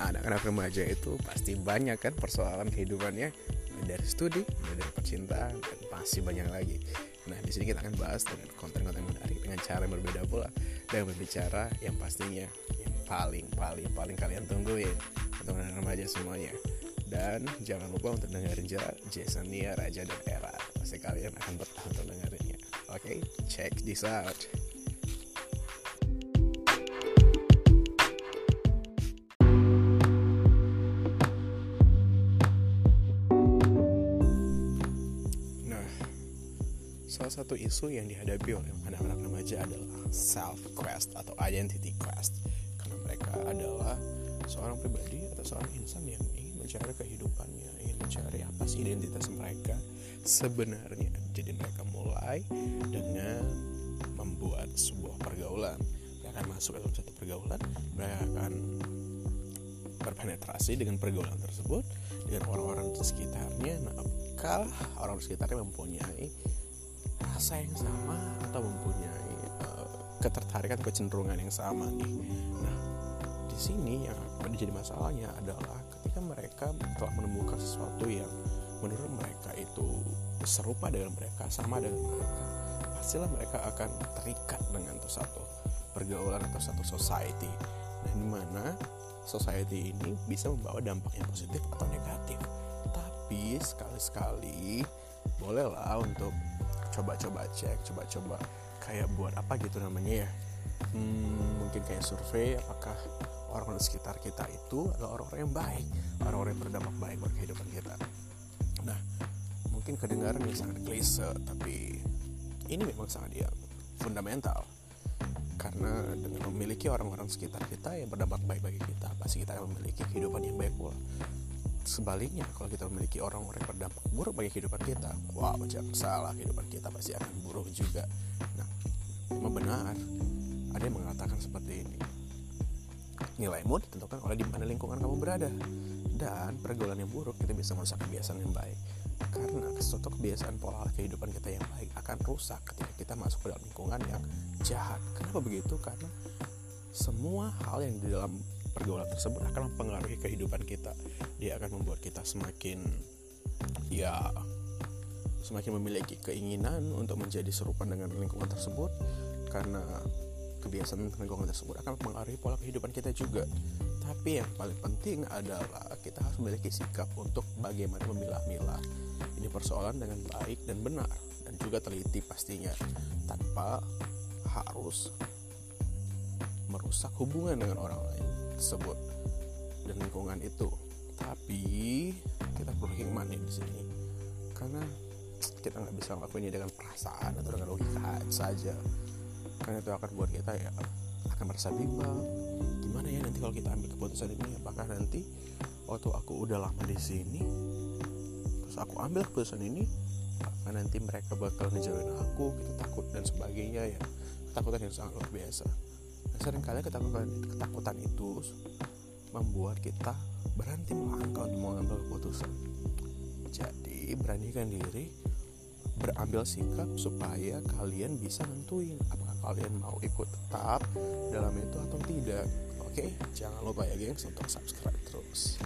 anak-anak remaja itu pasti banyak kan persoalan kehidupannya dari studi, dari percintaan, dan pasti banyak lagi. Nah, di sini kita akan bahas dengan konten-konten menarik dengan cara yang berbeda pula dan berbicara yang pastinya yang paling paling paling kalian tungguin untuk anak remaja semuanya. Dan jangan lupa untuk dengerin Jason Nia, Raja dan Era. Pasti kalian akan betah untuk dengerinnya. Oke, okay? check this out. Salah satu isu yang dihadapi oleh anak-anak remaja adalah self quest atau identity quest karena mereka adalah seorang pribadi atau seorang insan yang ingin mencari kehidupannya, ingin mencari apa sih identitas mereka sebenarnya. Jadi mereka mulai dengan membuat sebuah pergaulan. Mereka akan masuk dalam satu pergaulan, mereka akan berpenetrasi dengan pergaulan tersebut dengan orang-orang di sekitarnya. Nah, apakah orang di sekitarnya mempunyai rasa yang sama atau mempunyai uh, ketertarikan kecenderungan yang sama nih. Nah, di sini yang menjadi masalahnya adalah ketika mereka telah menemukan sesuatu yang menurut mereka itu serupa dengan mereka, sama dengan mereka, pastilah mereka akan terikat dengan tuh satu pergaulan atau satu society. Nah, di mana society ini bisa membawa dampak yang positif atau negatif. Tapi sekali-sekali bolehlah untuk coba-coba cek coba-coba kayak buat apa gitu namanya ya. Hmm, mungkin kayak survei apakah orang di sekitar kita itu adalah orang-orang yang baik orang-orang yang berdampak baik buat kehidupan kita. Nah mungkin kedengaran yang sangat klise tapi ini memang sangat ya fundamental. Karena dengan memiliki orang-orang sekitar kita yang berdampak baik bagi kita pasti kita akan memiliki kehidupan yang baik pula sebaliknya kalau kita memiliki orang-orang yang berdampak buruk bagi kehidupan kita wow jangan salah kehidupan kita pasti akan buruk juga. Nah memang benar ada yang mengatakan seperti ini. Nilaimu ditentukan oleh di mana lingkungan kamu berada. Dan pergaulan yang buruk itu bisa merusak kebiasaan yang baik. Karena suatu kebiasaan pola kehidupan kita yang baik akan rusak ketika kita masuk ke dalam lingkungan yang jahat. Kenapa begitu? Karena semua hal yang di dalam pergaulan tersebut akan mempengaruhi kehidupan kita. Dia akan membuat kita semakin ya semakin memiliki keinginan untuk menjadi serupa dengan lingkungan tersebut. Karena kebiasaan lingkungan tersebut akan mempengaruhi pola kehidupan kita juga. Tapi yang paling penting adalah kita harus memiliki sikap untuk bagaimana memilah-milah. Ini persoalan dengan baik dan benar dan juga teliti pastinya tanpa harus merusak hubungan dengan orang lain tersebut dan lingkungan itu. Tapi kita perlu hikmah nih di sini. Karena kita nggak bisa ngelakuin ini dengan perasaan atau dengan logika saja. Karena itu akan buat kita ya akan merasa bimbang. Gimana ya nanti kalau kita ambil keputusan ini? Apakah nanti waktu aku udah lama di sini terus aku ambil keputusan ini apakah nanti mereka bakal ngejauhin aku kita takut dan sebagainya ya. Ketakutan yang sangat luar biasa sering kali ketakutan ketakutan itu membuat kita berhenti melangkah untuk mengambil keputusan. Jadi beranikan diri berambil sikap supaya kalian bisa nentuin apakah kalian mau ikut tetap dalam itu atau tidak. Oke jangan lupa ya gengs untuk subscribe terus